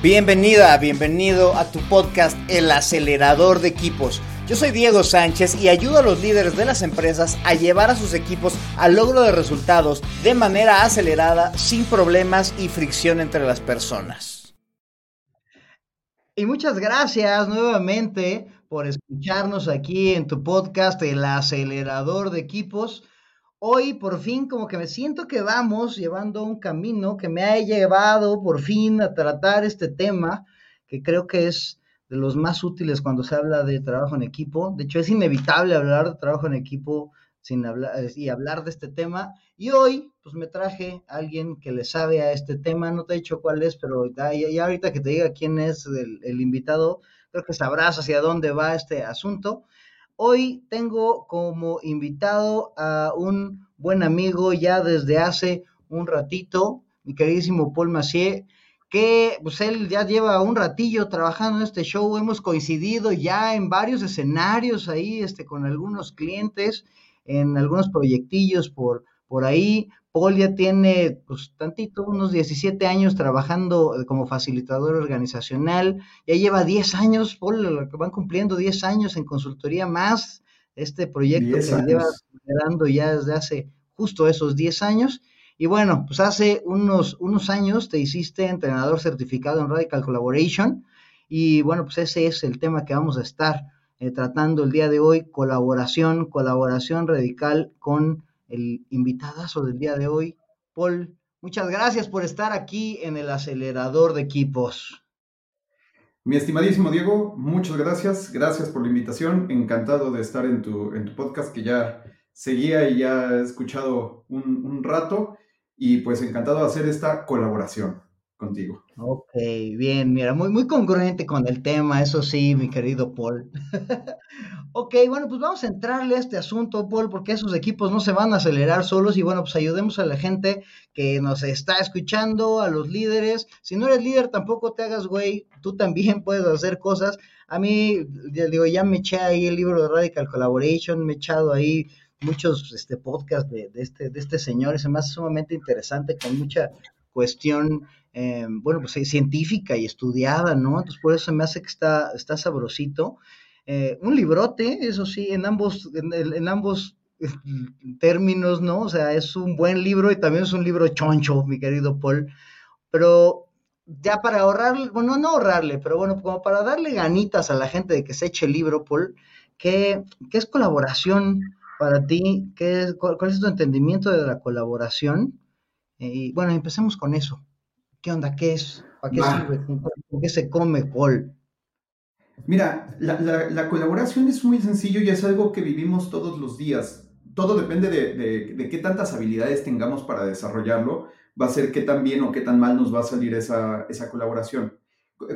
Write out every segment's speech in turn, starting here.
Bienvenida, bienvenido a tu podcast El acelerador de equipos. Yo soy Diego Sánchez y ayudo a los líderes de las empresas a llevar a sus equipos al logro de resultados de manera acelerada, sin problemas y fricción entre las personas. Y muchas gracias nuevamente por escucharnos aquí en tu podcast El acelerador de equipos. Hoy por fin como que me siento que vamos llevando un camino que me ha llevado por fin a tratar este tema que creo que es de los más útiles cuando se habla de trabajo en equipo. De hecho, es inevitable hablar de trabajo en equipo sin hablar y hablar de este tema. Y hoy, pues me traje a alguien que le sabe a este tema. No te he dicho cuál es, pero ya, ya ahorita que te diga quién es el, el invitado, creo que sabrás hacia dónde va este asunto. Hoy tengo como invitado a un buen amigo ya desde hace un ratito, mi queridísimo Paul Macier, que pues él ya lleva un ratillo trabajando en este show, hemos coincidido ya en varios escenarios ahí, este, con algunos clientes, en algunos proyectillos por, por ahí, Paul ya tiene, pues, tantito, unos 17 años trabajando eh, como facilitador organizacional. Ya lleva 10 años, Paul, van cumpliendo 10 años en consultoría más. Este proyecto que lleva liderando ya desde hace justo esos 10 años. Y bueno, pues hace unos, unos años te hiciste entrenador certificado en Radical Collaboration. Y bueno, pues ese es el tema que vamos a estar eh, tratando el día de hoy, colaboración, colaboración radical con el invitadazo del día de hoy, Paul. Muchas gracias por estar aquí en el acelerador de equipos. Mi estimadísimo Diego, muchas gracias. Gracias por la invitación. Encantado de estar en tu, en tu podcast que ya seguía y ya he escuchado un, un rato. Y pues encantado de hacer esta colaboración contigo. Ok, bien, mira, muy, muy congruente con el tema, eso sí, mi querido Paul. ok, bueno, pues vamos a entrarle a este asunto, Paul, porque esos equipos no se van a acelerar solos y bueno, pues ayudemos a la gente que nos está escuchando, a los líderes. Si no eres líder, tampoco te hagas, güey, tú también puedes hacer cosas. A mí, digo, ya me eché ahí el libro de Radical Collaboration, me he echado ahí muchos este, podcasts de, este, de este señor, es más sumamente interesante, con mucha cuestión eh, bueno, pues científica y estudiada, ¿no? Entonces por eso me hace que está, está sabrosito. Eh, un librote, eso sí, en ambos, en, ambos términos, ¿no? O sea, es un buen libro y también es un libro choncho, mi querido Paul. Pero ya para ahorrarle, bueno, no ahorrarle, pero bueno, como para darle ganitas a la gente de que se eche el libro, Paul, ¿qué, qué es colaboración para ti? ¿Qué es, cuál, es tu entendimiento de la colaboración? Eh, y bueno, empecemos con eso. ¿Qué onda? ¿Qué es? ¿Para qué sirve? ¿Por qué se come, Paul? Mira, la, colaboración es muy sencillo y es algo que vivimos todos los días. Todo depende de, qué tantas habilidades tengamos para desarrollarlo, va a ser qué tan bien o qué tan mal nos va a salir esa, colaboración.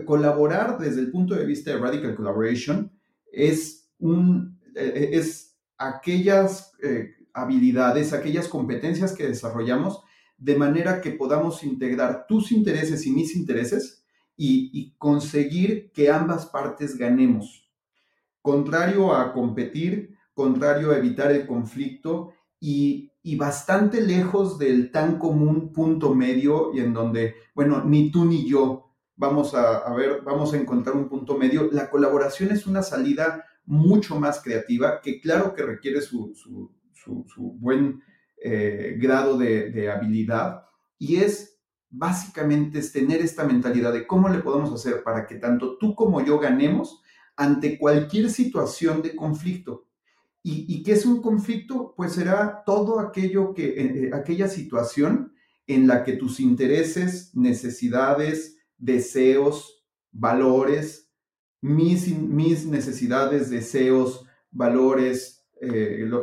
Colaborar desde el punto de vista de Radical Collaboration es, un, e, e, es aquellas eh, habilidades, aquellas competencias que desarrollamos de manera que podamos integrar tus intereses y mis intereses y, conseguir que ambas partes ganemos. Contrario a competir, contrario a evitar el conflicto y, bastante lejos del tan común punto medio y en donde, bueno, ni tú ni yo vamos a, ver, vamos a encontrar un punto medio. La colaboración es una salida mucho más creativa que claro que requiere su, su buen eh, grado de, habilidad y es básicamente es tener esta mentalidad de cómo le podemos hacer para que tanto tú como yo ganemos ante cualquier situación de conflicto. ¿Y, qué es un conflicto? Pues será todo aquello que, eh, eh, aquella situación en la que tus intereses, necesidades, deseos, valores, mis, mis necesidades, deseos, valores,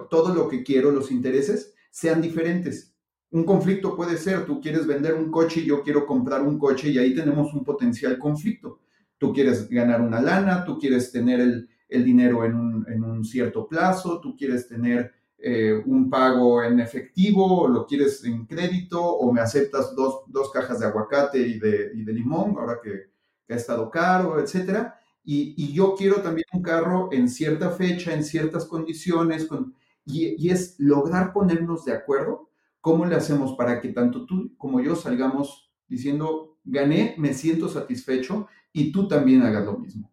todo lo que quiero, los intereses, sean diferentes. Un conflicto puede ser, tú quieres vender un coche y yo quiero comprar un coche y ahí tenemos un potencial conflicto. Tú quieres ganar una lana, tú quieres tener el, dinero en un, cierto plazo, tú quieres tener eh, un pago en efectivo, o lo quieres en crédito, o me aceptas dos, cajas de aguacate y de, de limón, ahora que, ha estado caro, etcétera. Y, y, yo quiero también un carro en cierta fecha, en ciertas condiciones, con, y, es lograr ponernos de acuerdo cómo le hacemos para que tanto tú como yo salgamos diciendo, gané, me siento satisfecho y tú también hagas lo mismo.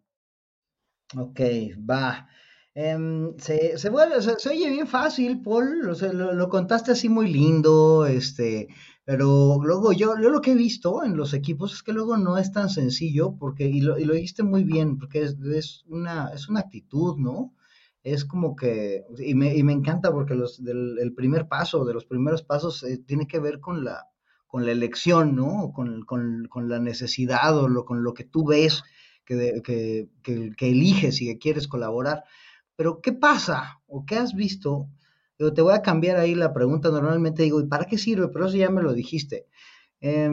Ok, va. Em, se, se, oye bien fácil, Paul, lo, lo, contaste así muy lindo, este, pero luego yo, lo que he visto en los equipos es que luego no es tan sencillo, porque, y lo, lo dijiste muy bien, porque es, una, es una actitud, ¿no? Es como que, y me, y me encanta porque los, el primer paso, de los primeros pasos, eh, tiene que ver con la, con la elección, ¿no? Con, con, con la necesidad o lo, con lo que tú ves que, que, que, eliges y que quieres colaborar. Pero, ¿qué pasa o qué has visto? Yo te voy a cambiar ahí la pregunta. Normalmente digo, ¿y para qué sirve? Pero eso ya me lo dijiste. Eh,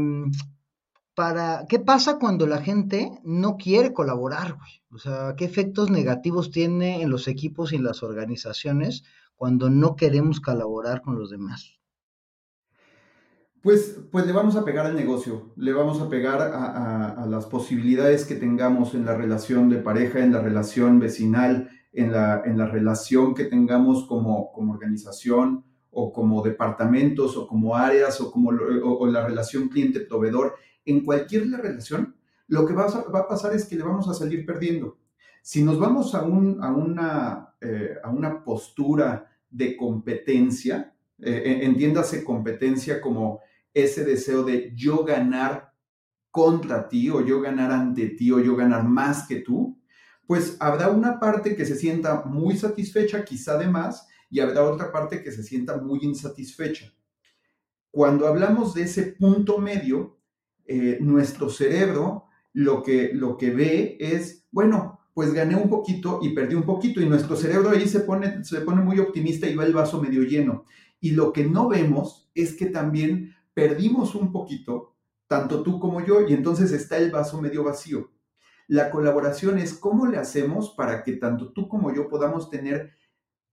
para, ¿Qué pasa cuando la gente no quiere colaborar? Güey? O sea, ¿qué efectos negativos tiene en los equipos y en las organizaciones cuando no queremos colaborar con los demás? Pues, pues le vamos a pegar al negocio, le vamos a pegar a, las posibilidades que tengamos en la relación de pareja, en la relación vecinal, en la, en la relación que tengamos como, como organización o como departamentos o como áreas o como o la relación cliente-proveedor, en cualquier relación, lo que va a, pasar es que le vamos a salir perdiendo. Si nos vamos a, eh, una postura de competencia, eh, entiéndase competencia como ese deseo de yo ganar contra ti o yo ganar ante ti o yo ganar más que tú, pues habrá una parte que se sienta muy satisfecha, quizá de más, y habrá otra parte que se sienta muy insatisfecha. Cuando hablamos de ese punto medio, eh, nuestro cerebro lo que, lo que ve es, bueno, pues gané un poquito y perdí un poquito, y nuestro cerebro ahí se pone, se pone muy optimista y va el vaso medio lleno. Y lo que no vemos es que también perdimos un poquito, tanto tú como yo, y entonces está el vaso medio vacío. La colaboración es cómo le hacemos para que tanto tú como yo podamos tener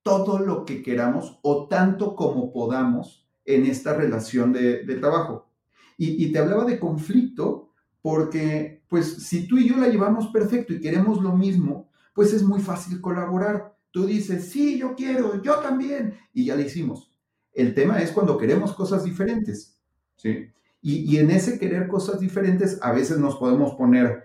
todo lo que queramos o tanto como podamos en esta relación de, de trabajo. Y, te hablaba de conflicto porque, pues, si tú y yo la llevamos perfecto y queremos lo mismo, pues es muy fácil colaborar. Tú dices, sí, yo quiero, yo también, y ya lo hicimos. El tema es cuando queremos cosas diferentes, ¿sí? Y, y en ese querer cosas diferentes, a veces nos podemos poner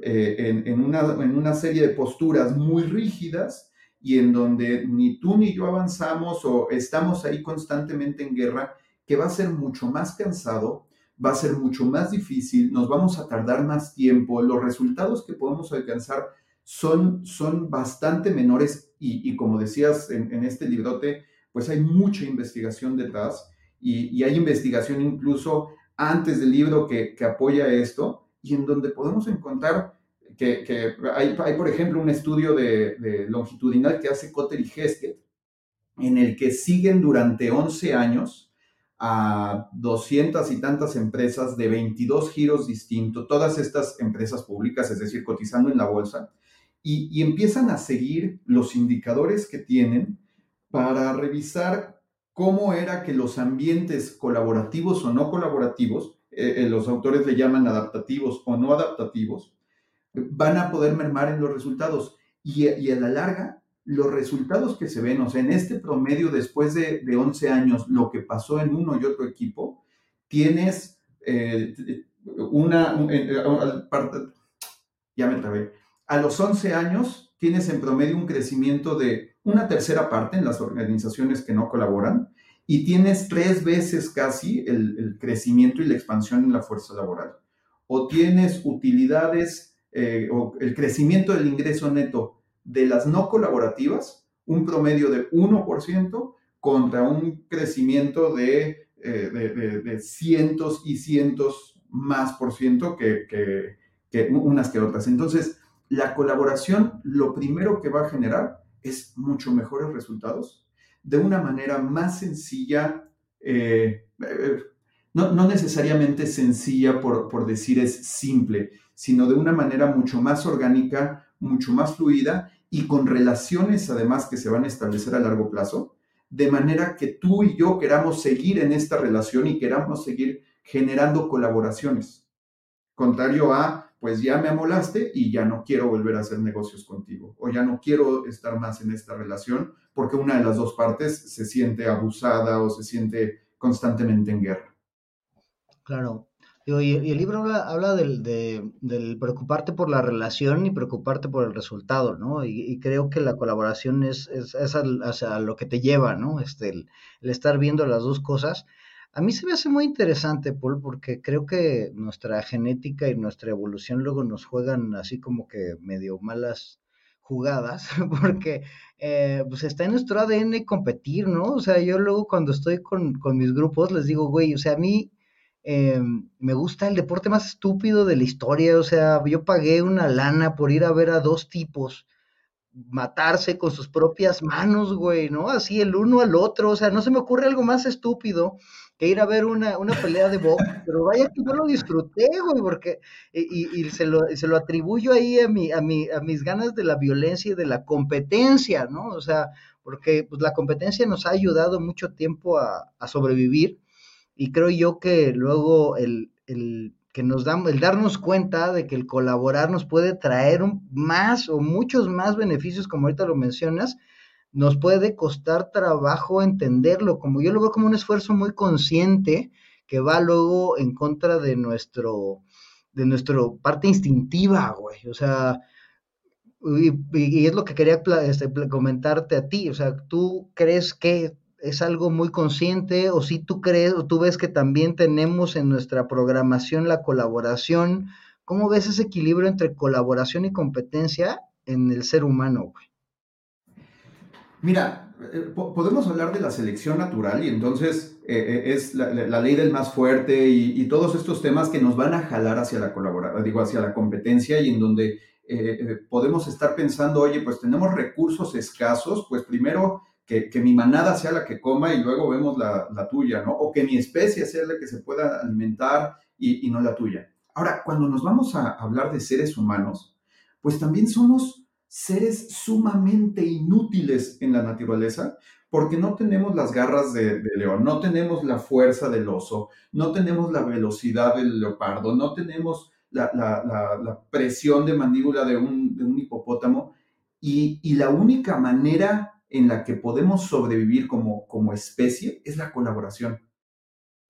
eh, en, en, una, en una serie de posturas muy rígidas y en donde ni tú ni yo avanzamos o estamos ahí constantemente en guerra, que va a ser mucho más cansado, va a ser mucho más difícil, nos vamos a tardar más tiempo, los resultados que podemos alcanzar son, son bastante menores y, como decías en, en, este librote, pues hay mucha investigación detrás y, hay investigación incluso antes del libro que, que apoya esto y en donde podemos encontrar que, hay, por ejemplo, un estudio de, de, longitudinal que hace Cotter y Hesketh, en el que siguen durante 11 años a 200 y tantas empresas de 22 giros distintos, todas estas empresas públicas, es decir, cotizando en la bolsa, y, empiezan a seguir los indicadores que tienen para revisar cómo era que los ambientes colaborativos o no colaborativos eh, eh, los autores le llaman adaptativos o no adaptativos, van a poder mermar en los resultados. Y, a la larga, los resultados que se ven, o sea, en este promedio después de, de 11 años, lo que pasó en uno y otro equipo, tienes eh, una, un, eh, ya me trabé, a los 11 años tienes en promedio un crecimiento de una tercera parte en las organizaciones que no colaboran y tienes tres veces casi el, el, crecimiento y la expansión en la fuerza laboral. O tienes utilidades eh, o el crecimiento del ingreso neto de las no colaborativas, un promedio de 1% contra un crecimiento de, eh, de, de, de, cientos y cientos más por ciento que, que, unas que otras. Entonces, la colaboración lo primero que va a generar es mucho mejores resultados de una manera más sencilla, eh, eh, no, no, necesariamente sencilla por, por, decir es simple, sino de una manera mucho más orgánica, mucho más fluida y con relaciones además que se van a establecer a largo plazo, de manera que tú y yo queramos seguir en esta relación y queramos seguir generando colaboraciones. Contrario a pues ya me amolaste y ya no quiero volver a hacer negocios contigo o ya no quiero estar más en esta relación porque una de las dos partes se siente abusada o se siente constantemente en guerra. Claro. Y, el libro habla, del, preocuparte por la relación y preocuparte por el resultado, ¿no? Y, creo que la colaboración es, es, lo que te lleva, ¿no? Este, el, estar viendo las dos cosas. A mí se me hace muy interesante, Paul, porque creo que nuestra genética y nuestra evolución luego nos juegan así como que medio malas jugadas, porque eh, pues está en nuestro ADN competir, ¿no? O sea, yo luego cuando estoy con, con mis grupos les digo, güey, o sea, a mí eh, me gusta el deporte más estúpido de la historia, o sea, yo pagué una lana por ir a ver a dos tipos matarse con sus propias manos, güey, ¿no? Así el uno al otro, o sea, no se me ocurre algo más estúpido que ir a ver una, pelea de box, pero vaya que yo lo disfruté, güey, porque, y, y se, lo, se, lo, atribuyo ahí a, mi, a, mi, a mis ganas de la violencia y de la competencia, ¿no? O sea, porque pues, la competencia nos ha ayudado mucho tiempo a, a sobrevivir, y creo yo que luego el, que nos damos, el darnos cuenta de que el colaborar nos puede traer más o muchos más beneficios, como ahorita lo mencionas, nos puede costar trabajo entenderlo, como yo lo veo como un esfuerzo muy consciente que va luego en contra de nuestro, de nuestro parte instintiva, güey. O sea, y, es lo que quería este, comentarte a ti. O sea, ¿tú crees que es algo muy consciente o si tú crees o tú ves que también tenemos en nuestra programación la colaboración, ¿cómo ves ese equilibrio entre colaboración y competencia en el ser humano? Mira, eh, podemos hablar de la selección natural y entonces eh, eh, es la, ley del más fuerte y, todos estos temas que nos van a jalar hacia la colaboración, digo, hacia la competencia y en donde podemos estar pensando, oye, pues tenemos recursos escasos, pues primero que, mi manada sea la que coma y luego vemos la, tuya, ¿no? O que mi especie sea la que se pueda alimentar y, no la tuya. Ahora, cuando nos vamos a hablar de seres humanos, pues también somos seres sumamente inútiles en la naturaleza porque no tenemos las garras de, león, no tenemos la fuerza del oso, no tenemos la velocidad del leopardo, no tenemos la, presión de mandíbula de un, hipopótamo y, y la única manera en la que podemos sobrevivir como, como especie es la colaboración.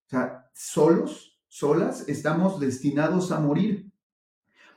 O sea, solos, solas, estamos destinados a morir.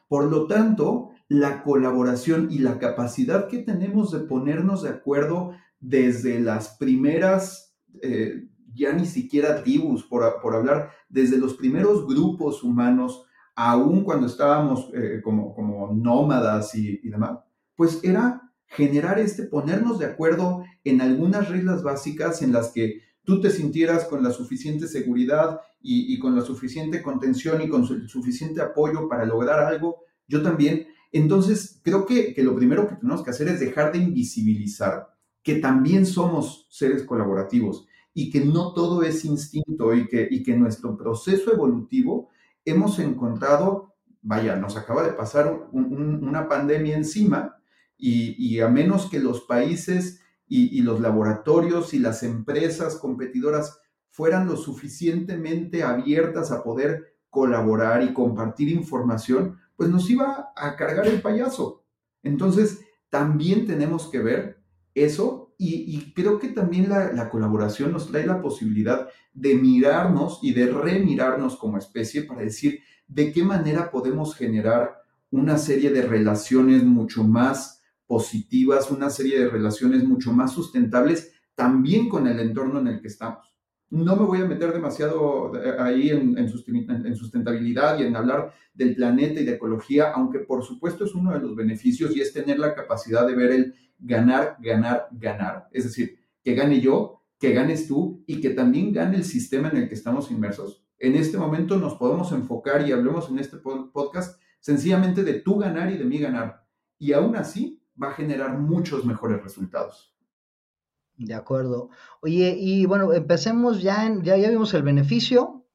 Por lo tanto, la colaboración y la capacidad que tenemos de ponernos de acuerdo desde las primeras, eh, ya ni siquiera tribus, por, por, hablar, desde los primeros grupos humanos, aún cuando estábamos eh, como, como nómadas y, y demás, pues era generar este, ponernos de acuerdo en algunas reglas básicas en las que tú te sintieras con la suficiente seguridad y, con la suficiente contención y con suficiente apoyo para lograr algo, yo también. Entonces, creo que, que lo primero que tenemos que hacer es dejar de invisibilizar que también somos seres colaborativos y que no todo es instinto y que, y que nuestro proceso evolutivo hemos encontrado, vaya, nos acaba de pasar una pandemia encima y, a menos que los países y, los laboratorios y las empresas competidoras fueran lo suficientemente abiertas a poder colaborar y compartir información, pues nos iba a cargar el payaso. Entonces, también tenemos que ver eso y, creo que también la, la, colaboración nos trae la posibilidad de mirarnos y de remirarnos como especie para decir de qué manera podemos generar una serie de relaciones mucho más positivas, una serie de relaciones mucho más sustentables también con el entorno en el que estamos. No me voy a meter demasiado eh, ahí en, sustentabilidad y en hablar del planeta y de ecología, aunque por supuesto es uno de los beneficios y es tener la capacidad de ver el ganar, ganar, ganar. Es decir, que gane yo, que ganes tú y que también gane el sistema en el que estamos inmersos. En este momento nos podemos enfocar y hablemos en este podcast sencillamente de tú ganar y de mí ganar. Y aún así, va a generar muchos mejores resultados. De acuerdo. Oye, y bueno, empecemos ya, en, ya, ya vimos el beneficio,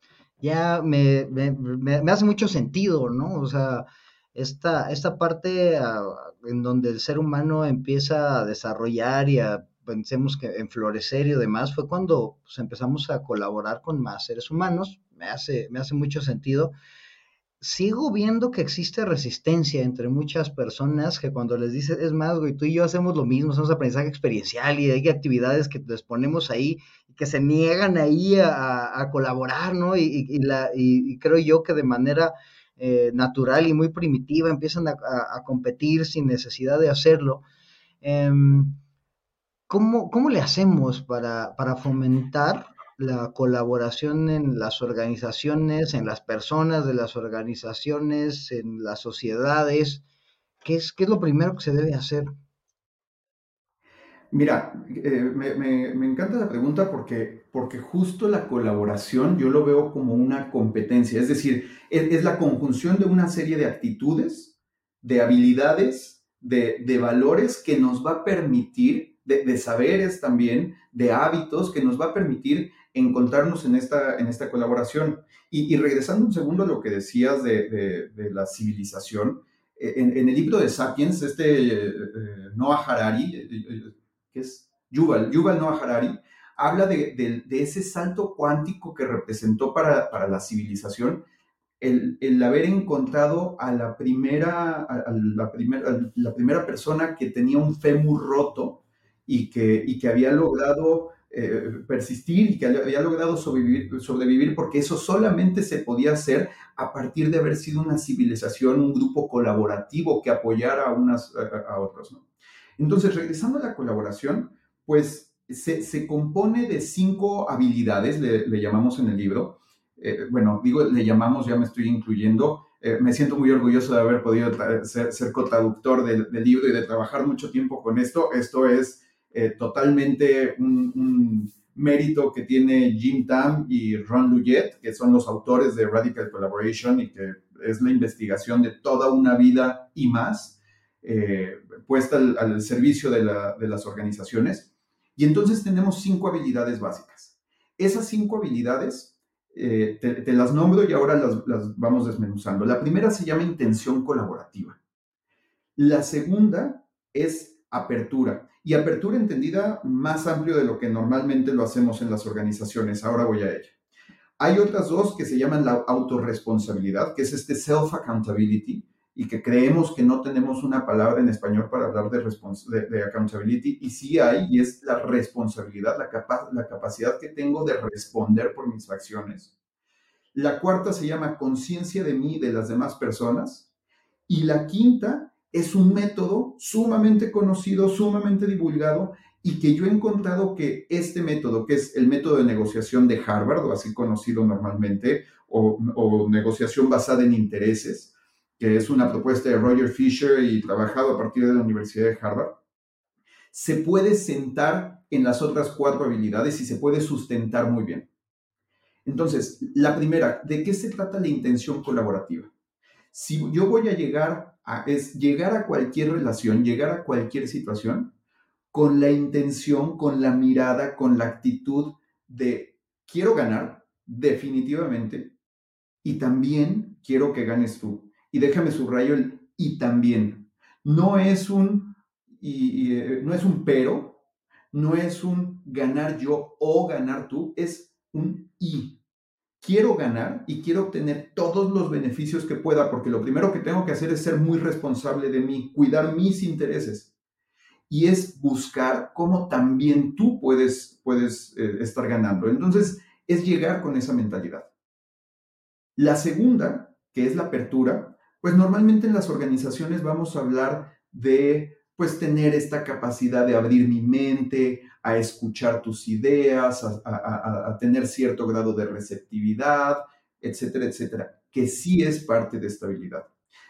ya me, me, hace mucho sentido, ¿no? O sea, esta, esta parte ah, en donde el ser humano empieza a desarrollar y a, pensemos que en florecer y demás, fue cuando pues, empezamos a colaborar con más seres humanos, me hace, me hace mucho sentido. Sigo viendo que existe resistencia entre muchas personas que cuando les dices, es más, güey, tú y yo hacemos lo mismo, hacemos aprendizaje experiencial y hay actividades que les ponemos ahí que se niegan ahí a, colaborar, ¿no? Y, creo yo que de manera eh, natural y muy primitiva empiezan a, competir sin necesidad de hacerlo. Em, ¿cómo, ¿cómo, le hacemos para, para fomentar la colaboración en las organizaciones, en las personas de las organizaciones, en las sociedades? ¿Qué es, qué es lo primero que se debe hacer? Mira, eh, me, encanta la pregunta porque, porque justo la colaboración yo lo veo como una competencia, es decir, es, la conjunción de una serie de actitudes, de habilidades, de, de valores que nos va a permitir, de, saberes también, de hábitos que nos va a permitir encontrarnos en esta, en esta colaboración. Y, regresando un segundo a lo que decías de, la civilización, eh, en, el libro de Sapiens, este eh, eh, Noah Harari, que es Yuval, Yuval Noah Harari, habla de, ese salto cuántico que representó para, la civilización el, el, haber encontrado a la primera, la, primera, la primera persona que tenía un fémur roto y que, y que había logrado eh, persistir y que había logrado sobrevivir, porque eso solamente se podía hacer a partir de haber sido una civilización, un grupo colaborativo que apoyara a, unas, a, otros. ¿no? Entonces, regresando a la colaboración, pues se, se compone de cinco habilidades, le, le llamamos en el libro. Eh, bueno, digo, le llamamos, ya me estoy incluyendo. Eh, me siento muy orgulloso de haber podido ser, ser cotraductor del, del libro y de trabajar mucho tiempo con esto. Esto es eh, totalmente un, mérito que tiene Jim Tam y Ron Luyet, que son los autores de Radical Collaboration y que es la investigación de toda una vida y más eh, puesta al, servicio de, las organizaciones. Y entonces tenemos cinco habilidades básicas. Esas cinco habilidades eh, te, las nombro y ahora las, las vamos desmenuzando. La primera se llama intención colaborativa. La segunda es apertura. Y apertura entendida más amplio de lo que normalmente lo hacemos en las organizaciones. Ahora voy a ella. Hay otras dos que se llaman la autorresponsabilidad, que es este self-accountability, y que creemos que no tenemos una palabra en español para hablar de, de, accountability, y sí hay, y es la responsabilidad, la, la capacidad que tengo de responder por mis acciones. La cuarta se llama conciencia de mí y de las demás personas. Y la quinta es un método sumamente conocido, sumamente divulgado y que yo he encontrado que este método, que es el método de negociación de Harvard, o así conocido normalmente, o, negociación basada en intereses, que es una propuesta de Roger Fisher y trabajado a partir de la Universidad de Harvard, se puede sentar en las otras cuatro habilidades y se puede sustentar muy bien. Entonces, la primera, ¿de qué se trata la intención colaborativa? Si yo voy a llegar es llegar a cualquier relación, llegar a cualquier situación con la intención, con la mirada, con la actitud de quiero ganar, definitivamente, y también quiero que ganes tú. Y déjame subrayo el y también. No es un, y, eh, no es un pero, no es un ganar yo o ganar tú, es un y quiero ganar y quiero obtener todos los beneficios que pueda, porque lo primero que tengo que hacer es ser muy responsable de mí, cuidar mis intereses. Y es buscar cómo también tú puedes, puedes eh, estar ganando. Entonces, es llegar con esa mentalidad. La segunda, que es la apertura, pues normalmente en las organizaciones vamos a hablar de pues tener esta capacidad de abrir mi mente, a escuchar tus ideas, a, tener cierto grado de receptividad, etcétera, etcétera, que sí es parte de estabilidad.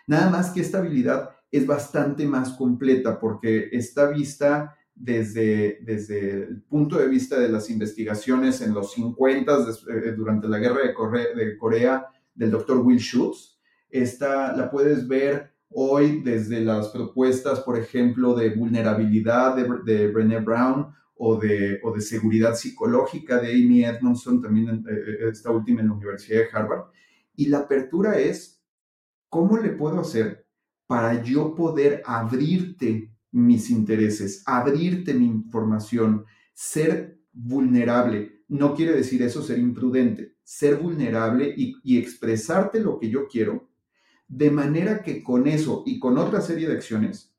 Nada más que esta habilidad es bastante más completa porque está vista desde, desde el punto de vista de las investigaciones en los 50, eh, durante la guerra de Corea, de Corea del doctor Will Schutz. Esta la puedes ver hoy desde las propuestas, por ejemplo, de vulnerabilidad de, de Brené Brown o de, o de seguridad psicológica de Amy Edmondson, también eh, eh, esta última en la Universidad de Harvard. Y la apertura es, ¿cómo le puedo hacer para yo poder abrirte mis intereses, abrirte mi información, ser vulnerable? No quiere decir eso ser imprudente, ser vulnerable y, y expresarte lo que yo quiero de manera que con eso y con otra serie de acciones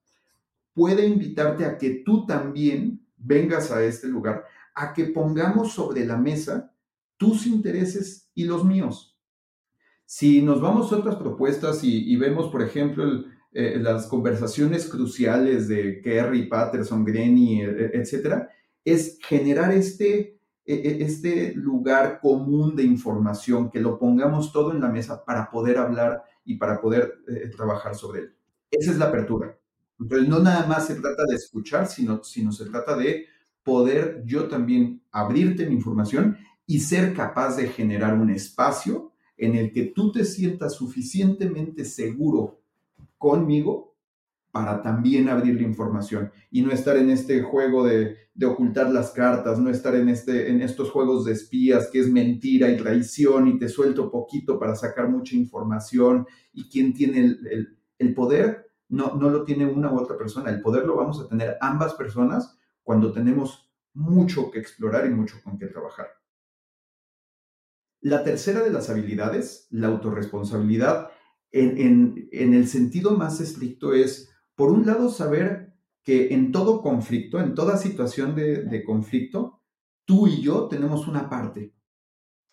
puede invitarte a que tú también vengas a este lugar, a que pongamos sobre la mesa tus intereses y los míos. Si nos vamos a otras propuestas y, vemos, por ejemplo, eh, las conversaciones cruciales de Kerry, Patterson, Grenny, e, e, etcétera, es generar este, este lugar común de información, que lo pongamos todo en la mesa para poder hablar y para poder eh, trabajar sobre él. Esa es la apertura. Entonces, no nada más se trata de escuchar, sino, sino se trata de poder yo también abrirte mi información y ser capaz de generar un espacio en el que tú te sientas suficientemente seguro conmigo para también abrir la información y no estar en este juego de, ocultar las cartas, no estar en, este, en estos juegos de espías que es mentira y traición y te suelto poquito para sacar mucha información y quien tiene el, el poder no, no lo tiene una u otra persona, el poder lo vamos a tener ambas personas cuando tenemos mucho que explorar y mucho con qué trabajar. La tercera de las habilidades, la autorresponsabilidad, en, el sentido más estricto es, por un lado, saber que en todo conflicto, en toda situación de, conflicto, tú y yo tenemos una parte,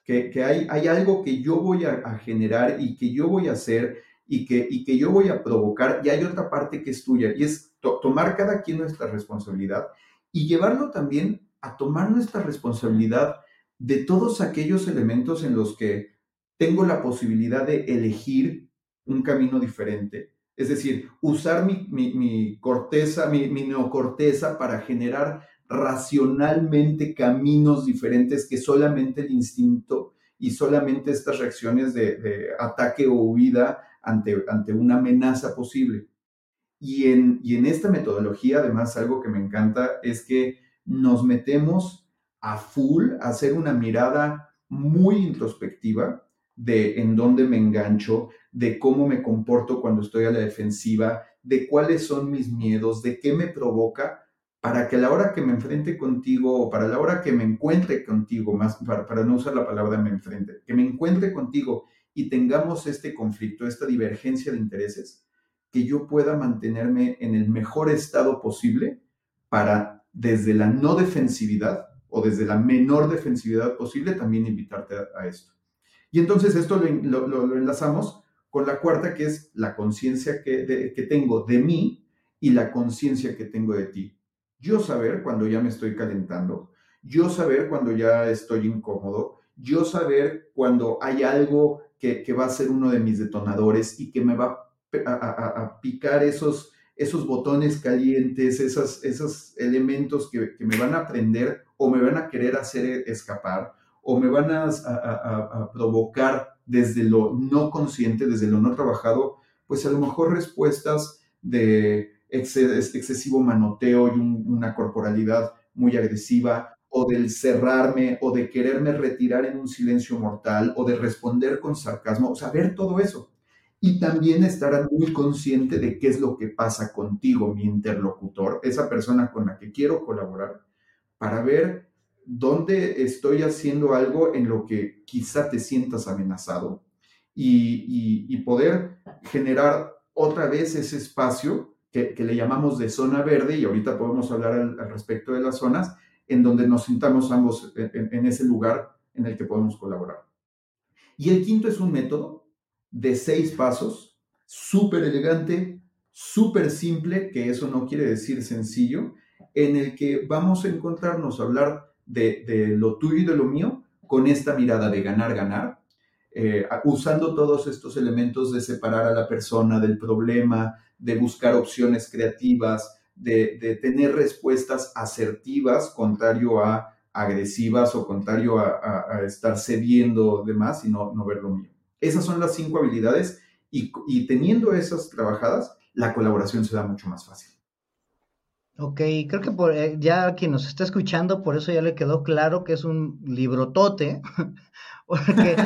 que, hay, algo que yo voy a, generar y que yo voy a hacer y que yo voy a provocar, y hay otra parte que es tuya, y es tomar cada quien nuestra responsabilidad y llevarlo también a tomar nuestra responsabilidad de todos aquellos elementos en los que tengo la posibilidad de elegir un camino diferente. Es decir, usar mi, corteza, mi, neocorteza para generar racionalmente caminos diferentes que solamente el instinto y solamente estas reacciones de, ataque o huida ante, ante una amenaza posible. Y en, y en esta metodología, además, algo que me encanta es que nos metemos a full, a hacer una mirada muy introspectiva de en dónde me engancho, de cómo me comporto cuando estoy a la defensiva, de cuáles son mis miedos, de qué me provoca, para que a la hora que me enfrente contigo o para la hora que me encuentre contigo, más para, para no usar la palabra me enfrente, que me encuentre contigo y tengamos este conflicto, esta divergencia de intereses, que yo pueda mantenerme en el mejor estado posible para desde la no defensividad o desde la menor defensividad posible también invitarte a, esto. Y entonces esto lo, enlazamos con la cuarta, que es la conciencia que, que tengo de mí y la conciencia que tengo de ti. Yo saber cuando ya me estoy calentando, yo saber cuando ya estoy incómodo, yo saber cuando hay algo que, que va a ser uno de mis detonadores y que me va a, picar esos, esos botones calientes, esos, esos elementos que, que, me van a prender o me van a querer hacer escapar o me van a, provocar desde lo no consciente, desde lo no trabajado, pues a lo mejor respuestas de excesivo manoteo y una corporalidad muy agresiva, o del cerrarme, o de quererme retirar en un silencio mortal, o de responder con sarcasmo, o sea, ver todo eso. Y también estar muy consciente de qué es lo que pasa contigo, mi interlocutor, esa persona con la que quiero colaborar, para ver dónde estoy haciendo algo en lo que quizá te sientas amenazado y, poder generar otra vez ese espacio que, le llamamos de zona verde y ahorita podemos hablar al, respecto de las zonas en donde nos sintamos ambos en ese lugar en el que podemos colaborar. Y el quinto es un método de seis pasos, súper elegante, súper simple, que eso no quiere decir sencillo, en el que vamos a encontrarnos a hablar de, lo tuyo y de lo mío con esta mirada de ganar, ganar, eh, usando todos estos elementos de separar a la persona del problema, de buscar opciones creativas, de, tener respuestas asertivas, contrario a agresivas o contrario a, estar cediendo demás y no, no ver lo mío. Esas son las cinco habilidades y, teniendo esas trabajadas, la colaboración se da mucho más fácil. Ok, creo que por, eh, ya quien nos está escuchando, por eso ya le quedó claro que es un librotote, porque,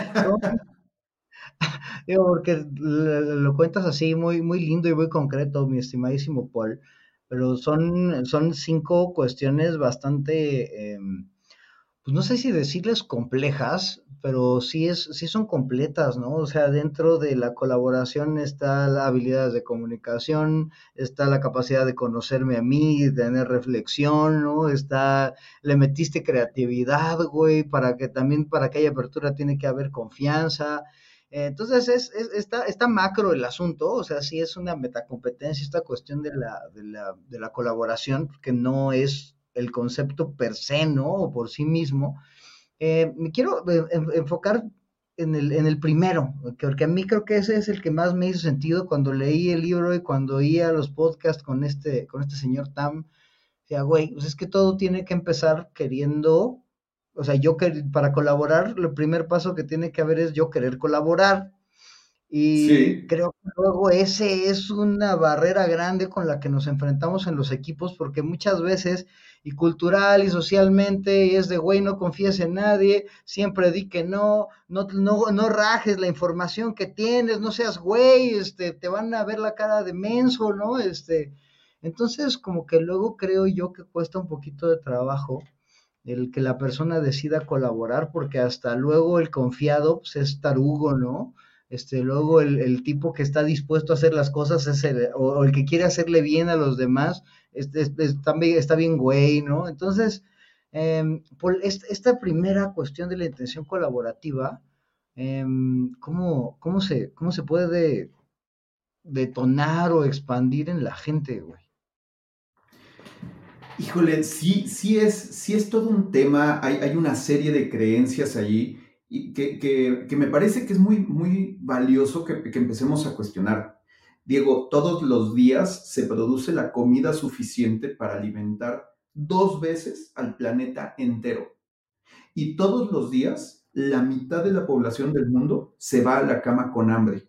porque lo, cuentas así muy, muy lindo y muy concreto, mi estimadísimo Paul, pero son, son cinco cuestiones bastante... Em, pues no sé si decirles complejas, pero sí, es, sí son completas, ¿no? O sea, dentro de la colaboración está la habilidad de comunicación, está la capacidad de conocerme a mí, de tener reflexión, ¿no? Está, le metiste creatividad, güey, para que también, para que haya apertura tiene que haber confianza. Entonces es, está, está, macro el asunto, o sea, sí es una metacompetencia esta cuestión de la, de la, de la colaboración, que no es el concepto per se, ¿no? O por sí mismo. Eh, me quiero eh, enfocar en el, en el primero, porque a mí creo que ese es el que más me hizo sentido cuando leí el libro y cuando oía los podcasts con este, con este señor Tam. Decía, güey, pues es que todo tiene que empezar queriendo, o sea, yo para colaborar, el primer paso que tiene que haber es yo querer colaborar. Y creo que luego ese es una barrera grande con la que nos enfrentamos en los equipos, porque muchas veces y cultural y socialmente, y es de, güey, no confíes en nadie, siempre di que no, no, no, no rajes la información que tienes, no seas güey, este, te van a ver la cara de menso, ¿no? Este, entonces, como que luego creo yo que cuesta un poquito de trabajo el que la persona decida colaborar, porque hasta luego el confiado pues, es tarugo, ¿no? Este, luego el, tipo que está dispuesto a hacer las cosas es el, o, el que quiere hacerle bien a los demás, está, bien güey, ¿no? Entonces, em, por esta primera cuestión de la intención colaborativa, em, ¿cómo, se, ¿cómo se puede detonar o expandir en la gente, güey? Híjole, sí, sí es, sí es todo un tema, hay, hay una serie de creencias allí y que, que, me parece que es muy, muy valioso que, que empecemos a cuestionar. Diego, todos los días se produce la comida suficiente para alimentar dos veces al planeta entero. Y todos los días la mitad de la población del mundo se va a la cama con hambre.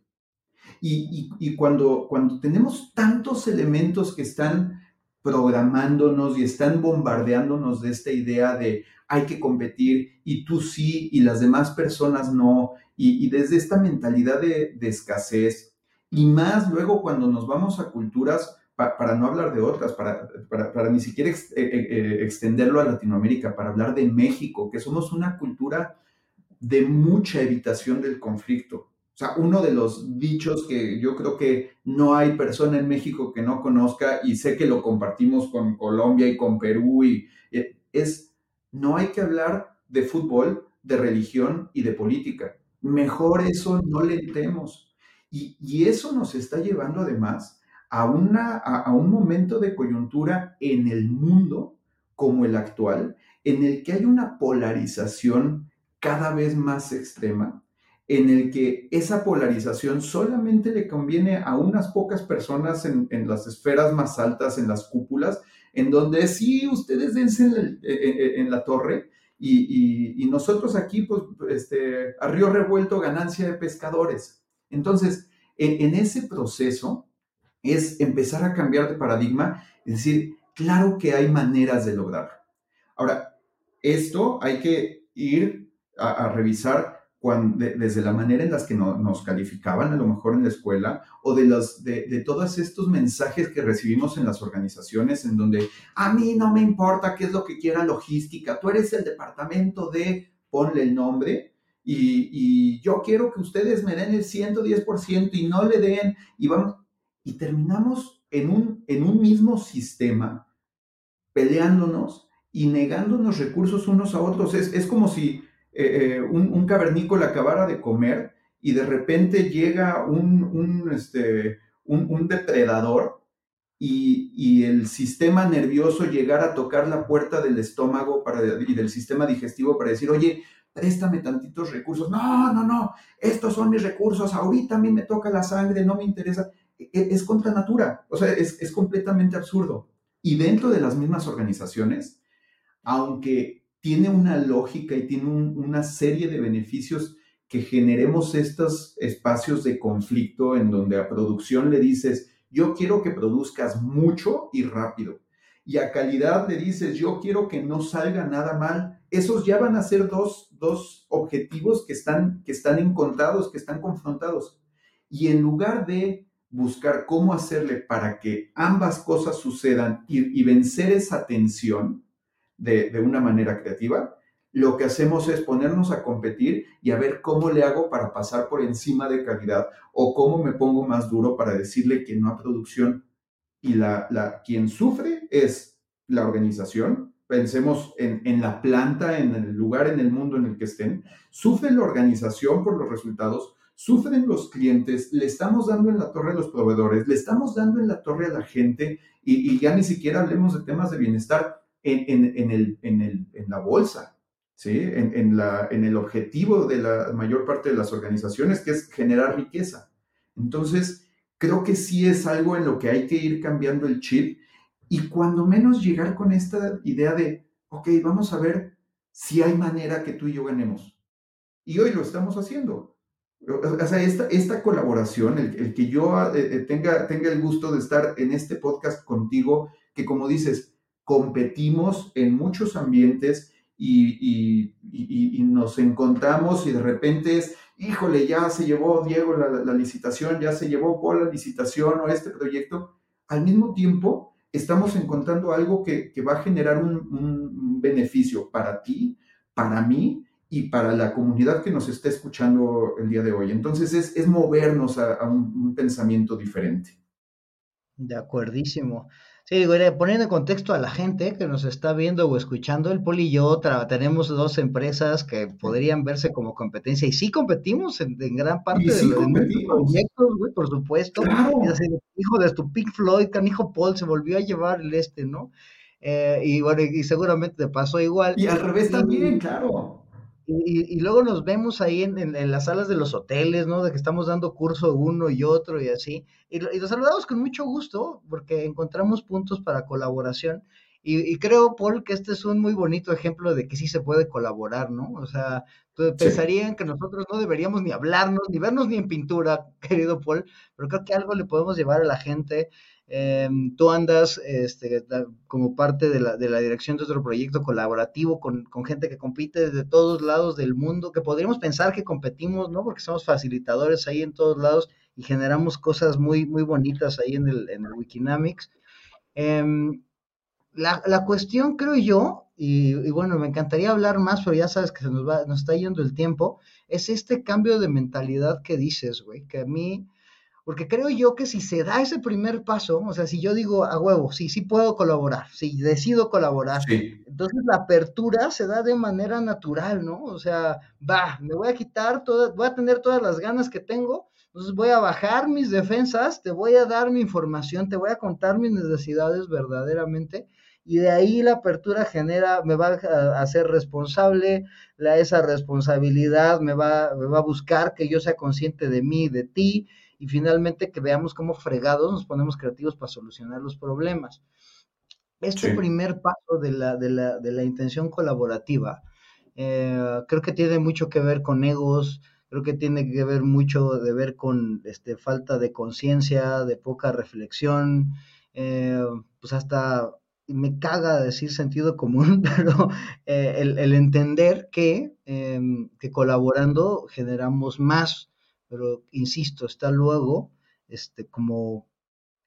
Y, cuando, cuando tenemos tantos elementos que están programándonos y están bombardeándonos de esta idea de hay que competir y tú sí y las demás personas no, y, desde esta mentalidad de, escasez, y más luego cuando nos vamos a culturas, para no hablar de otras, para, para, ni siquiera eh, eh, eh, extenderlo a Latinoamérica, para hablar de México, que somos una cultura de mucha evitación del conflicto. O sea, uno de los dichos que yo creo que no hay persona en México que no conozca, y sé que lo compartimos con Colombia y con Perú, y, es, no hay que hablar de fútbol, de religión y de política. Mejor eso no le entremos y, eso nos está llevando además a, un momento de coyuntura en el mundo como el actual, en el que hay una polarización cada vez más extrema, en el que esa polarización solamente le conviene a unas pocas personas en, las esferas más altas, en las cúpulas, en donde sí, ustedes dense en la, torre y, nosotros aquí, pues, este, a río revuelto, ganancia de pescadores. Entonces, en, ese proceso es empezar a cambiar de paradigma y decir, claro que hay maneras de lograrlo. Ahora, esto hay que ir a, revisar desde la manera en las que nos calificaban, a lo mejor en la escuela, o de, los, de, de, todos estos mensajes que recibimos en las organizaciones, en donde a mí no me importa qué es lo que quiera logística, tú eres el departamento de, ponle el nombre, y, yo quiero que ustedes me den el 110% y no le den, y vamos, y terminamos en un, en un mismo sistema, peleándonos y negándonos recursos unos a otros. Es, como si eh, eh, un, cavernícola acabara de comer y de repente llega un, este, un, depredador y, el sistema nervioso llegara a tocar la puerta del estómago para, y del sistema digestivo para decir, oye, préstame tantitos recursos. No, no, no, estos son mis recursos, ahorita a mí me toca la sangre, no me interesa. E, e, es contra natura, o sea, es, completamente absurdo. Y dentro de las mismas organizaciones, aunque tiene una lógica y tiene una serie de beneficios que generemos estos espacios de conflicto en donde a producción le dices, yo quiero que produzcas mucho y rápido. Y a calidad le dices, yo quiero que no salga nada mal esos ya van a ser dos, objetivos que están, que están encontrados, que están confrontados. Y en lugar de buscar cómo hacerle para que ambas cosas sucedan y, vencer esa tensión de, una manera creativa, lo que hacemos es ponernos a competir y a ver cómo le hago para pasar por encima de calidad o cómo me pongo más duro para decirle que no a producción. Y la, la, quien sufre es la organización, pensemos en, en, la planta, en el lugar en el mundo en el que estén, sufre la organización por los resultados, sufren los clientes, le estamos dando en la torre a los proveedores, le estamos dando en la torre a la gente y, y ya ni siquiera hablemos de temas de bienestar en, en, en, el, el, en la bolsa. ¿sí? En, la, en el objetivo de la mayor parte de las organizaciones, que es generar riqueza. Entonces, creo que sí es algo en lo que hay que ir cambiando el chip y cuando menos llegar con esta idea de, ok, vamos a ver si hay manera que tú y yo ganemos. Y hoy lo estamos haciendo. O sea, esta, esta colaboración, el, el que yo eh, tenga, tenga el gusto de estar en este podcast contigo, que como dices, competimos en muchos ambientes y, nos encontramos y de repente es, híjole, ya se llevó Diego la, licitación, ya se llevó Paul la licitación o este proyecto. Al mismo tiempo, estamos encontrando algo que, va a generar un, beneficio para ti, para mí y para la comunidad que nos está escuchando el día de hoy. Entonces es, es movernos a, un pensamiento diferente. De acuerdísimo. Sí, digo, poniendo en contexto a la gente que nos está viendo o escuchando, el Poli y yo tenemos dos empresas que podrían verse como competencia y sí competimos en, en gran parte de, los proyectos, güey, por supuesto. Claro. Hijo de tu Pink Floyd, canijo Paul se volvió a llevar el este, ¿no? Eh, y bueno, y seguramente te pasó igual. Y al revés también, claro. Y, y, luego nos vemos ahí en, en, en, las salas de los hoteles, ¿no? De que estamos dando curso uno y otro y así. Y, y los saludamos con mucho gusto porque encontramos puntos para colaboración. Y, creo, Paul, que este es un muy bonito ejemplo de que sí se puede colaborar, ¿no? O sea, sí. pensarían que nosotros no deberíamos ni hablarnos, ni vernos ni en pintura, querido Paul, pero creo que algo le podemos llevar a la gente eh, tú andas este, como parte de la, dirección de otro proyecto colaborativo con, gente que compite desde todos lados del mundo, que podríamos pensar que competimos, ¿no? Porque somos facilitadores ahí en todos lados y generamos cosas muy, muy bonitas ahí en el, en Wikinamics. Eh, la, la, cuestión, creo yo, y, y, bueno, me encantaría hablar más, pero ya sabes que se nos, va, nos está yendo el tiempo, es este cambio de mentalidad que dices, güey, que a mí porque creo yo que si se da ese primer paso, o sea, si yo digo a huevo, sí, sí puedo colaborar, si sí, decido colaborar, sí. entonces la apertura se da de manera natural, ¿no? O sea, va, me voy a quitar todas, voy a tener todas las ganas que tengo, entonces voy a bajar mis defensas, te voy a dar mi información, te voy a contar mis necesidades verdaderamente y de ahí la apertura genera, me va a hacer responsable, la, esa responsabilidad me va, me va a buscar que yo sea consciente de mí, de ti, y finalmente que veamos cómo fregados nos ponemos creativos para solucionar los problemas. Este sí. primer paso de la, de la, de la intención colaborativa eh, creo que tiene mucho que ver con egos, creo que tiene que ver mucho de ver con este, falta de conciencia, de poca reflexión, eh, pues hasta me caga decir sentido común, pero eh, el, el, entender que, eh, que colaborando generamos más pero insisto, está luego este, como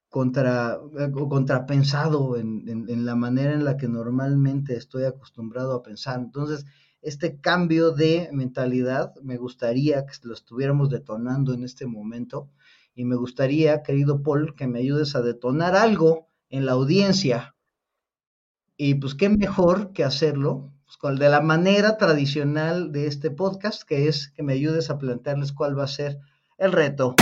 contra, contrapensado en, en, en, la manera en la que normalmente estoy acostumbrado a pensar. Entonces, este cambio de mentalidad me gustaría que lo estuviéramos detonando en este momento y me gustaría, querido Paul, que me ayudes a detonar algo en la audiencia. Y pues qué mejor que hacerlo pues, de la manera tradicional de este podcast, que es que me ayudes a plantearles cuál va a ser el reto.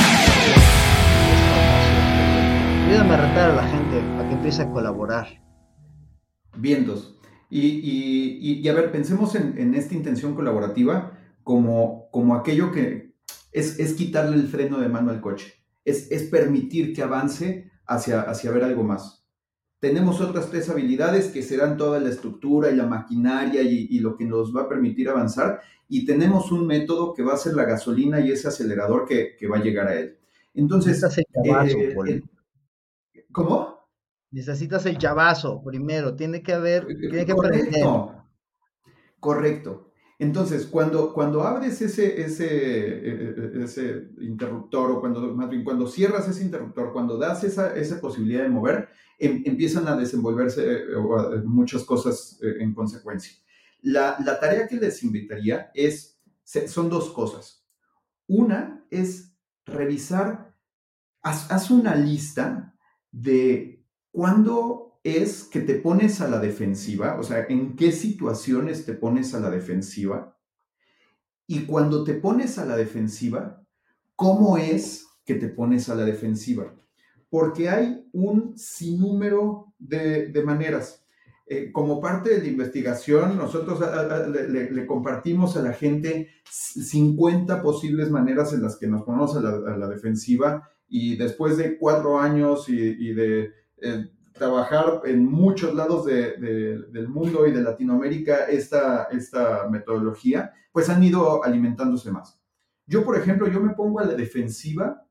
Ayúdame a retar a la gente para que empiece a colaborar. Vientos. Y, y, y, a ver, pensemos en, en, esta intención colaborativa como, como aquello que es, es, quitarle el freno de mano al coche, es, es permitir que avance hacia, hacia ver algo más tenemos otras tres habilidades que serán toda la estructura y la maquinaria y, y, lo que nos va a permitir avanzar. Y tenemos un método que va a ser la gasolina y ese acelerador que, que va a llegar a él. Entonces, Necesitas el chavazo, eh, eh, ¿cómo? Necesitas el chavazo primero. Tiene que haber, tiene que Correcto. Correcto. Entonces, cuando, cuando abres ese, ese, eh, ese interruptor o cuando, más bien, cuando cierras ese interruptor, cuando das esa, esa posibilidad de mover, em, empiezan a desenvolverse eh, muchas cosas eh, en consecuencia. La, tarea que les invitaría es, son dos cosas. Una es revisar, haz, una lista de cuándo es que te pones a la defensiva, o sea, en qué situaciones te pones a la defensiva. Y cuando te pones a la defensiva, ¿cómo es que te pones a la defensiva? Porque hay un sinnúmero de, de maneras. Eh, como parte de la investigación, nosotros le, compartimos a la gente 50 posibles maneras en las que nos ponemos a la, defensiva y después de cuatro años y, de eh, trabajar en muchos lados del mundo y de Latinoamérica esta, esta metodología, pues han ido alimentándose más. Yo, por ejemplo, yo me pongo a la defensiva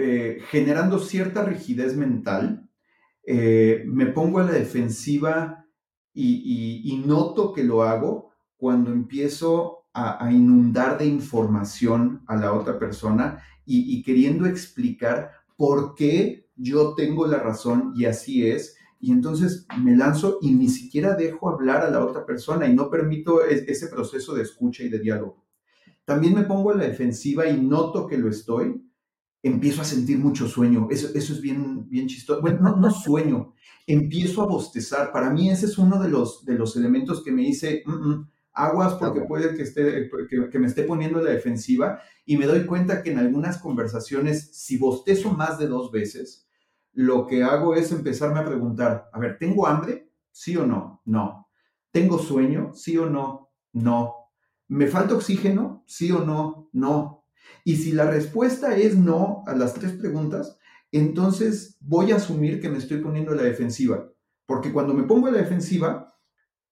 eh, generando cierta rigidez mental eh, me pongo a la defensiva y, noto que lo hago cuando empiezo a, inundar de información a la otra persona y, queriendo explicar por qué yo tengo la razón y así es. Y entonces me lanzo y ni siquiera dejo hablar a la otra persona y no permito ese proceso de escucha y de diálogo. También me pongo a la defensiva y noto que lo estoy empiezo a sentir mucho sueño. Eso, eso es bien, bien chistoso. Bueno, no, sueño, empiezo a bostezar. Para mí ese es uno de los, de los elementos que me dice, mm, mm, aguas porque puede que, esté, que, me esté poniendo la defensiva y me doy cuenta que en algunas conversaciones, si bostezo más de dos veces, lo que hago es empezarme a preguntar, a ver, ¿tengo hambre? ¿Sí o no? No. ¿Tengo sueño? ¿Sí o no? No. ¿Me falta oxígeno? ¿Sí o no? No. Y si la respuesta es no a las tres preguntas, entonces voy a asumir que me estoy poniendo a la defensiva. Porque cuando me pongo a la defensiva,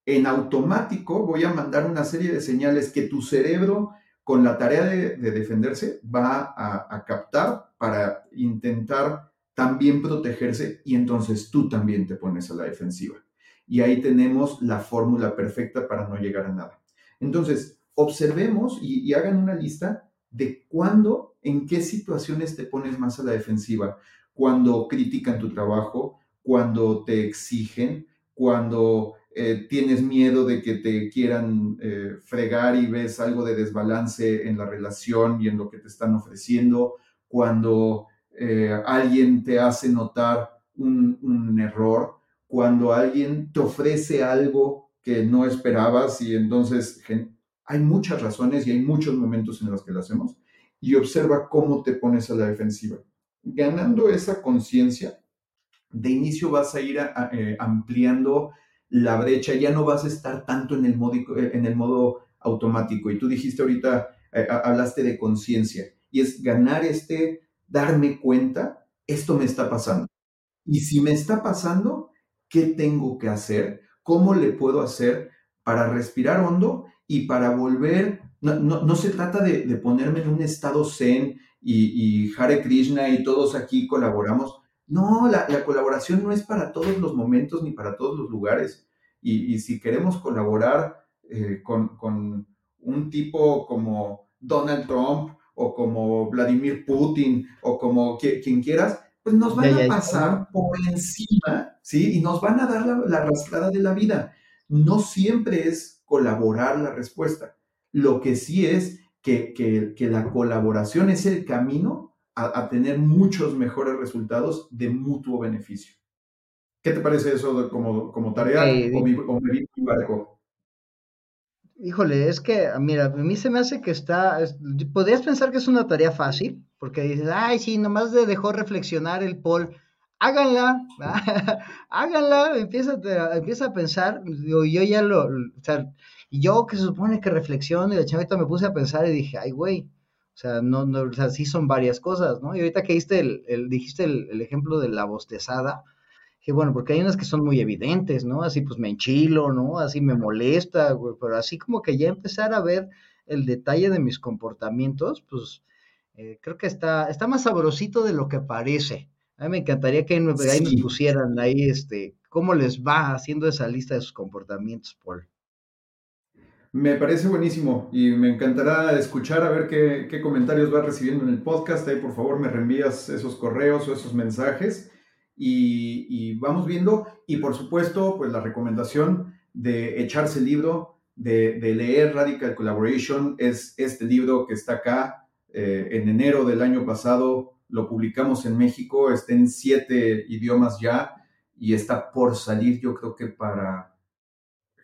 en automático voy a mandar una serie de señales que tu cerebro, con la tarea de, defenderse, va a, captar para intentar también protegerse y entonces tú también te pones a la defensiva. Y ahí tenemos la fórmula perfecta para no llegar a nada. Entonces, observemos y hagan una lista de cuándo, en qué situaciones te pones más a la defensiva. Cuando critican tu trabajo, cuando te exigen, cuando eh, tienes miedo de que te quieran eh, fregar y ves algo de desbalance en la relación y en lo que te están ofreciendo, cuando eh, alguien te hace notar un, un error, cuando alguien te ofrece algo que no esperabas y entonces hay muchas razones y hay muchos momentos en los que lo hacemos y observa cómo te pones a la defensiva. Ganando esa conciencia, de inicio vas a ir eh, ampliando la brecha, ya no vas a estar tanto en el modo, en el modo automático. Y tú dijiste ahorita, eh, hablaste de conciencia, y es ganar este, darme cuenta, esto me está pasando. Y si me está pasando, ¿qué tengo que hacer? ¿Cómo le puedo hacer para respirar hondo y para volver, no, se trata de, ponerme en un estado zen y, Hare Krishna y todos aquí colaboramos. No, la, colaboración no es para todos los momentos ni para todos los lugares. Y, si queremos colaborar eh, con, un tipo como Donald Trump o como Vladimir Putin o como quien quieras, pues nos van a pasar por encima, ¿sí? Y nos van a dar la, la arrastrada de la vida. No siempre es colaborar la respuesta. Lo que sí es que, que, la colaboración es el camino a, tener muchos mejores resultados de mutuo beneficio. ¿Qué te parece eso como, como tarea o, mi, barco? Híjole, es que, mira, a mí se me hace que está, podrías pensar que es una tarea fácil, porque dices, ay, sí, nomás dejó reflexionar el Paul háganla, háganla, empieza, empieza a pensar, yo, ya lo, o sea, yo que se supone que reflexiono y la chavita me puse a pensar y dije, ay, güey, o sea, no, no, o sea, sí son varias cosas, ¿no? Y ahorita que diste el, dijiste el, ejemplo de la bostezada, que bueno, porque hay unas que son muy evidentes, ¿no? Así pues me enchilo, ¿no? Así me molesta, güey, pero así como que ya empezar a ver el detalle de mis comportamientos, pues eh, creo que está, está más sabrosito de lo que parece. A mí me encantaría que ahí, nos pusieran ahí este, cómo les va haciendo esa lista de sus comportamientos, Paul. Me parece buenísimo y me encantará escuchar a ver qué, comentarios vas recibiendo en el podcast. Ahí por favor me reenvías esos correos o esos mensajes y, y, vamos viendo. Y por supuesto, pues la recomendación de echarse el libro, de, leer Radical Collaboration. Es este libro que está acá. Eh, en enero del año pasado lo publicamos en México, está en siete idiomas ya y está por salir yo creo que para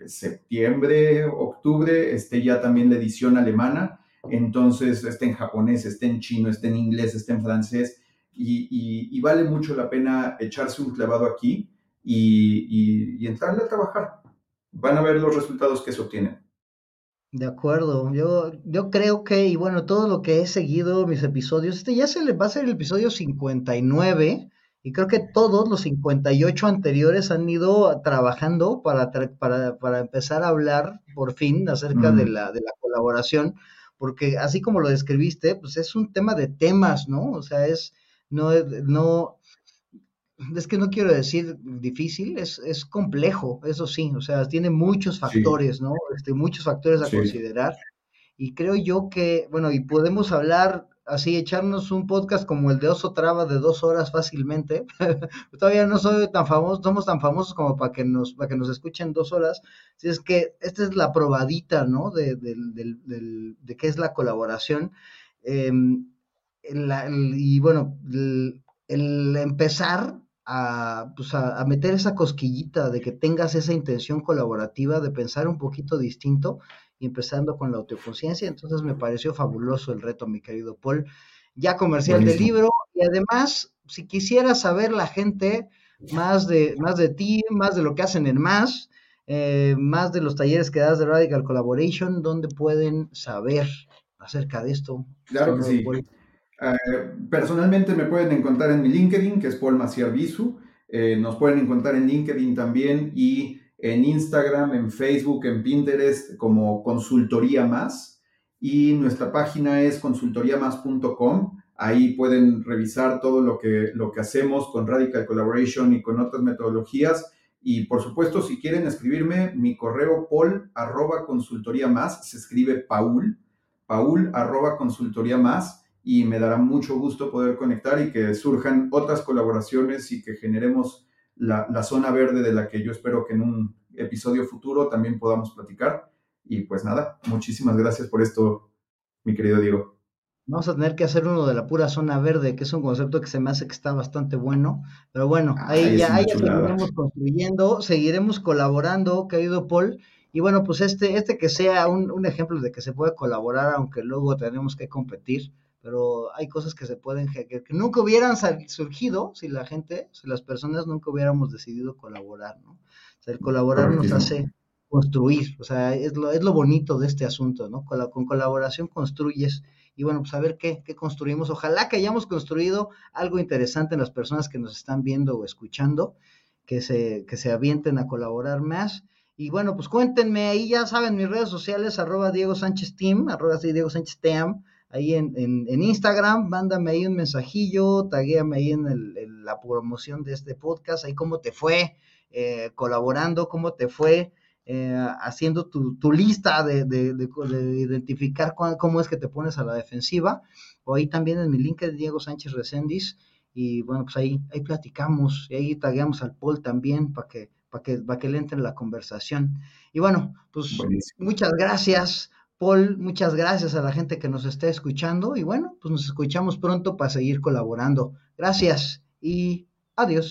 septiembre, octubre, esté ya también la edición alemana. Entonces, está en japonés, está en chino, está en inglés, está en francés. Y, vale mucho la pena echarse un clavado aquí y, y, entrarle a trabajar. Van a ver los resultados que se obtienen. De acuerdo, yo, yo creo que, y bueno, todo lo que he seguido mis episodios, este ya se le va a ser el episodio 59, y creo que todos los 58 anteriores han ido trabajando para, para, para empezar a hablar por fin acerca de, mm. la, de la colaboración, porque así como lo describiste, pues es un tema de temas, ¿no? O sea, es, no, no, es que no quiero decir difícil, es, es complejo, eso sí, o sea, tiene muchos factores, ¿no? Este, muchos factores a considerar. Y creo yo que, bueno, y podemos hablar así echarnos un podcast como el de Oso Traba de dos horas fácilmente. Todavía no soy tan famoso, somos tan famosos como para que nos, para que nos escuchen dos horas. Si es que esta es la probadita, ¿no? De, de, qué es la colaboración. Em, y bueno, el, empezar a, pues a, a, meter esa cosquillita de que tengas esa intención colaborativa, de pensar un poquito distinto, empezando con la autoconciencia. Entonces me pareció fabuloso el reto, mi querido Paul. Ya comercial del libro y además, si quisiera saber la gente más de, más de ti, más de lo que hacen en más, eh, más de los talleres que das de Radical Collaboration, ¿dónde pueden saber acerca de esto? Claro que sí. Eh, personalmente me pueden encontrar en mi LinkedIn, que es Paul Maciar Bisu. Eh, nos pueden encontrar en LinkedIn también y en Instagram, en Facebook, en Pinterest como Consultoría Más y nuestra página es consultoriamas.com. Ahí pueden revisar todo lo que, lo que hacemos con Radical Collaboration y con otras metodologías. Y por supuesto, si quieren escribirme, mi correo paul arroba consultoría más, se escribe Paul, Paul arroba consultoría más, y me dará mucho gusto poder conectar y que surjan otras colaboraciones y que generemos la, zona verde de la que yo espero que en un episodio futuro también podamos platicar. Y pues nada, muchísimas gracias por esto, mi querido Diego. Vamos a tener que hacer uno de la pura zona verde, que es un concepto que se me hace que está bastante bueno. Pero bueno, ahí ya, ahí seguiremos construyendo, seguiremos colaborando, querido Paul. Y bueno, pues este, este que sea un, un ejemplo de que se puede colaborar, aunque luego tenemos que competir pero hay cosas que se pueden, que, que nunca hubieran surgido si la gente, si las personas nunca hubiéramos decidido colaborar, ¿no? O sea, el colaborar nos hace construir, o sea, es lo, es lo bonito de este asunto, ¿no? Con, la, con colaboración construyes y bueno, pues a ver qué, qué construimos. Ojalá que hayamos construido algo interesante en las personas que nos están viendo o escuchando, que se, que se avienten a colaborar más. Y bueno, pues cuéntenme, ahí ya saben, mis redes sociales, arroba Diego Sánchez Team, arroba Diego Sánchez Team, ahí en, en, Instagram, mándame ahí un mensajillo, taguéame ahí en, la promoción de este podcast, ahí cómo te fue eh, colaborando, cómo te fue eh, haciendo tu, tu lista de, de, de, identificar cómo es que te pones a la defensiva, o ahí también en mi link de Diego Sánchez Recendis, y bueno, pues ahí, ahí platicamos, y ahí tagueamos al Paul también para que, para que, para que le entre en la conversación. Y bueno, pues muchas gracias Paul, muchas gracias a la gente que nos está escuchando y bueno, pues nos escuchamos pronto para seguir colaborando. Gracias y adiós.